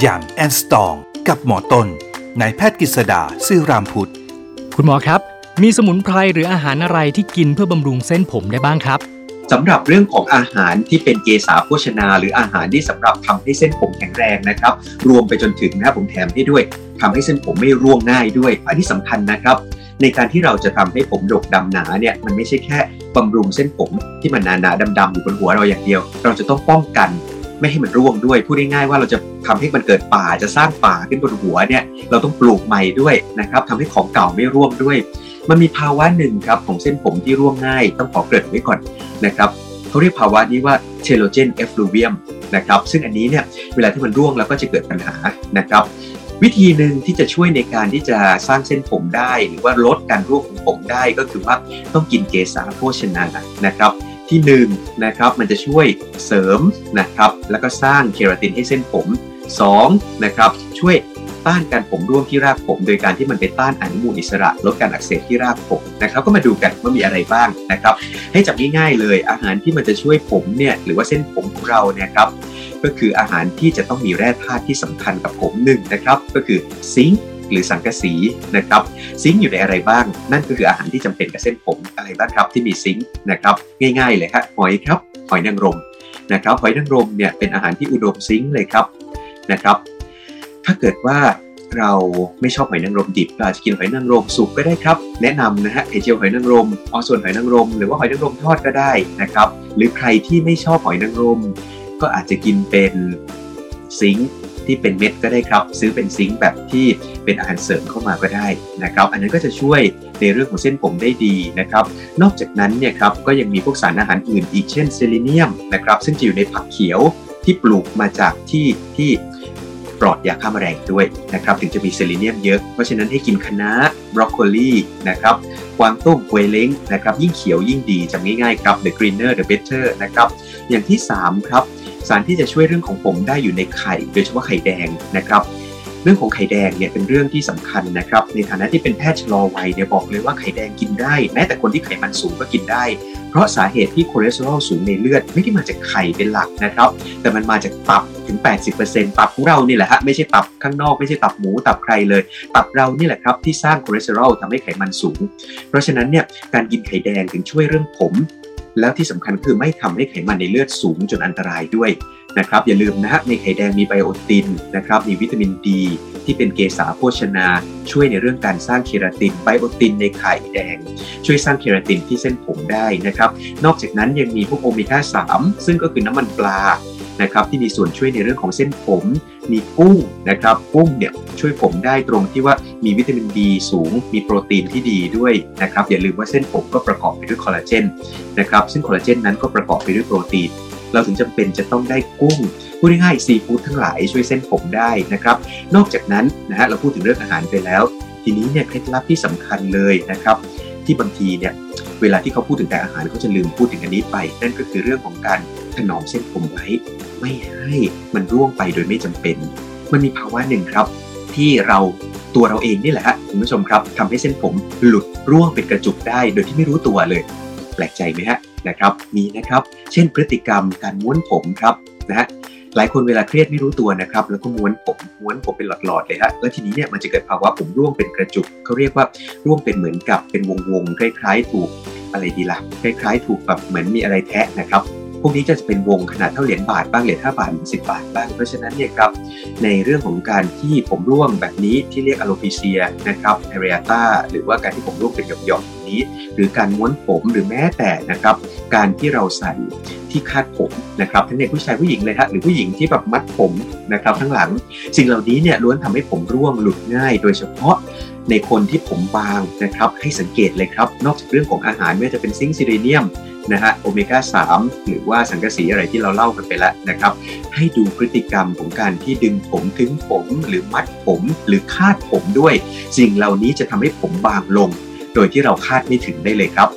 อย่างแอนสตองกับหมอต้นนายแพทย์กฤษดาซื่อรามพุทธ คุณหมอครับ มีสมุนไพรหรืออาหารอะไรที่กินเพื่อบำรุงเส้นผมได้บ้างครับสำหรับเรื่องของอาหารที่เป็นเกสาโภชนา หรืออาหารที่สำหรับทำให้เส้นผมแข็งแรงนะครับ รวมไปจนถึงนะครับผมแถมให้ด้วยทำให้เส้นผมไม่ร่วงง่ายด้วย อันที่สำคัญนะครับ ในการที่เราจะทำให้ผมดกดำหนาเนี่ยมันไม่ใช่แค่บำรุงเส้นผมที่มันหนาๆดำๆอยู่บนหัวเราอย่างเดียว เราจะต้องป้องกัน ไม่ให้มันร่วงด้วยพูดง่ายๆว่าเราจะทำให้มันเกิดป่าจะสร้างป่าขึ้นบนหัวเนี่ยเราต้องปลูกใหม่ด้วยนะครับทำให้ของเก่าไม่ร่วงด้วย มันมีภาวะหนึ่งครับของเส้นผมที่ร่วงง่าย ต้องขอเกริ่นไว้ก่อนนะครับเขาเรียกภาวะนี้ว่าเทโลเจนเอฟลูเวียมนะครับซึ่งอันนี้เนี่ยเวลาที่มันร่วงแล้วก็จะเกิดปัญหานะครับวิธีหนึ่งที่จะช่วยในการที่จะสร้างเส้นผมได้ หรือว่าลดการร่วงของผมได้ก็คือว่าต้องกินเกสาโภชนานะครับ ที่1นนะครับมันจะช่วยเสริมนะครับแล้วก็สร้างเคราตินให้เส้นผม2นะครับช่วยต้านการผมร่วงที่รากผม โดยการที่มันไปต้านอนุมูลอิสระลดการอักเสบที่รากผมนะครับก็มาดูกันว่ามีอะไรบ้างนะครับ ให้จับง่ายๆเลยอาหารที่มันจะช่วยผมเนี่ยหรือว่าเส้นผมของเราเนี่ยครับก็คืออาหารที่จะต้องมีแร่ธาตุที่สำคัญกับผมหนึ่งนะครับ ก็คือซิงค์ หรือสังกะสีนะครับซิงค์อยู่ในอะไรบ้าง นั่นก็คืออาหารที่จำเป็นกับเส้นผมอะไรบ้างครับที่มีซิงค์นะครับง่ายๆเลยครับหอยครับหอยนางรมนะครับหอยนางรมเนี่ยเป็นอาหารที่อุดมซิงค์เลยครับนะครับ ถ้าเกิดว่าเราไม่ชอบหอยนางรมดิบเราอาจจะกินหอยนางรมสุกก็ได้ครับ แนะนำนะฮะไข่เจียวหอยนางรมออส่วนหอยนางรม หรือว่าหอยนางรมทอดก็ได้นะครับ หรือใครที่ไม่ชอบหอยนางรม ก็อาจจะกินเป็นซิงค์ ที่เป็นเม็ดก็ได้ครับ ซื้อเป็น zinc แบบที่เป็นอาหารเสริมเข้ามาก็ได้นะครับ อันนั้นก็จะช่วยในเรื่องของเส้นผมได้ดีนะครับ นอกจากนั้นเนี่ยครับก็ยังมีพวกสารอาหารอื่นอีกเช่นเซเลเนียมนะครับ ซึ่งจะอยู่ในผักเขียวที่ปลูกมาจากที่ที่ปลอดยาฆ่าแมลงด้วยนะครับถึงจะมีเซเลเนียมเยอะ เพราะฉะนั้นให้กินคะน้าบรอกโคลีนะครับกวางตุ้งปวยเล้งนะครับยิ่งเขียวยิ่งดีจำง่ายๆครับ the greener the better นะครับอย่างที่ 3 ครับ สารที่จะช่วยเรื่องของผมได้อยู่ในไข่ โดยเฉพาะไข่แดงนะครับ เรื่องของไข่แดงเนี่ยเป็นเรื่องที่สำคัญนะครับ ในฐานะที่เป็นแพทย์ชะลอวัยเนี่ยบอกเลยว่าไข่แดงกินได้ แม้แต่คนที่ไขมันสูงก็กินได้ เพราะสาเหตุที่คอเลสเตอรอลสูงในเลือดไม่ได้มาจากไข่เป็นหลักนะครับ แต่มันมาจากตับถึง 80%ตับของเรานี่แหละฮะไม่ใช่ตับข้างนอกไม่ใช่ตับหมูตับใครเลย ตับเรานี่แหละครับที่สร้างคอเลสเตอรอลทำให้ไขมันสูง เพราะฉะนั้นเนี่ยการกินไข่แดงถึงช่วยเรื่องผม แล้วที่สำคัญคือไม่ทำให้ไขมันในเลือดสูงจนอันตรายด้วยนะครับอย่าลืมนะฮะในไข่แดงมีไบโอตินนะครับมีวิตามินดี ที่เป็นเกสาโภชนา ช่วยในเรื่องการสร้างเคราตินไบโอตินในไข่แดง ช่วยสร้างเคราตินที่เส้นผมได้นะครับนอกจากนั้นยังมีพวกโอเมก้า3ซึ่งก็คือน้ำมันปลา นะครับที่มีส่วนช่วยในเรื่องของเส้นผม มีกุ้งนะครับกุ้งเนี่ยช่วยผมได้ตรงที่ว่ามีวิตามินดีสูง มีโปรตีนที่ดีด้วยนะครับอย่าลืมว่าเส้นผมก็ประกอบไปด้วยคอลลาเจนนะครับซึ่งคอลลาเจนนั้นก็ประกอบไปด้วยโปรตีนเราถึงจำเป็นจะต้องได้กุ้งพูดง่ายๆซีฟู้ดทั้งหลายช่วยเส้นผมได้นะครับ นอกจากนั้นนะฮะเราพูดถึงเรื่องอาหารไปแล้ว ทีนี้เนี่ยเคล็ดลับที่สำคัญเลยนะครับ ที่บางทีเนี่ยเวลาที่เขาพูดถึงแต่อาหารเขาจะลืมพูดถึงอันนี้ไป นั่นก็คือเรื่องของการถนอมเส้นผมไว้ไม่ให้มันร่วงไปโดยไม่จำเป็น มันมีภาวะหนึ่งครับ ที่เราตัวเราเองนี่แหละฮะคุณผู้ชมครับทำให้เส้นผมหลุดร่วงเป็นกระจุกได้ โดยที่ไม่รู้ตัวเลย แปลกใจไหมฮะนะครับมีนะครับ เช่นพฤติกรรมการม้วนผมครับนะฮะ หลายคนเวลาเครียดไม่รู้ตัวนะครับแล้วก็ม้วนผมม้วนผมเป็นหลอดๆเลยฮะแล้วทีนี้เนี่ยมันจะเกิดภาวะผมร่วงเป็นกระจุกเขาเรียกว่าร่วงเป็นเหมือนกับเป็นวงๆคล้ายๆถูกอะไรดีละ่ะคล้ายๆถูกแบบเหมือนมีอะไรแทะนะครับ พวกนี้จะเป็นวงขนาดเท่าเหรียญบาทบ้างเหรียญห้าบาทหรือสิบาทบ้าง เพราะฉะนั้นเนี่ยครับในเรื่องของการที่ผมร่วงแบบนี้ที่เรียกอะโลพิเซียนะครับเอเรียตาหรือว่าการที่ผมร่วงเป็นหย่อมๆนี้ หรือการม้วนผมหรือแม้แต่นะครับการที่เราใส่ที่คาดผมนะครับทั้งในผู้ชายผู้หญิงเลยฮะหรือผู้หญิงที่แบบมัดผมนะครับทั้งหลัง สิ่งเหล่านี้เนี่ยล้วนทำให้ผมร่วงหลุดง่าย โดยเฉพาะ ในคนที่ผมบางนะครับให้สังเกตเลยครับ นอกจากเรื่องของอาหารไม่ว่าจะเป็นซิงค์ซิเรเนียมนะฮะโอเมก้า 3 หรือว่าสังกะสีอะไรที่เราเล่ากันไปแล้วนะครับ ให้ดูพฤติกรรมของการที่ดึงผมถึงผมหรือมัดผมหรือคาดผมด้วย สิ่งเหล่านี้จะทำให้ผมบางลง โดยที่เราคาดไม่ถึงได้เลยครับ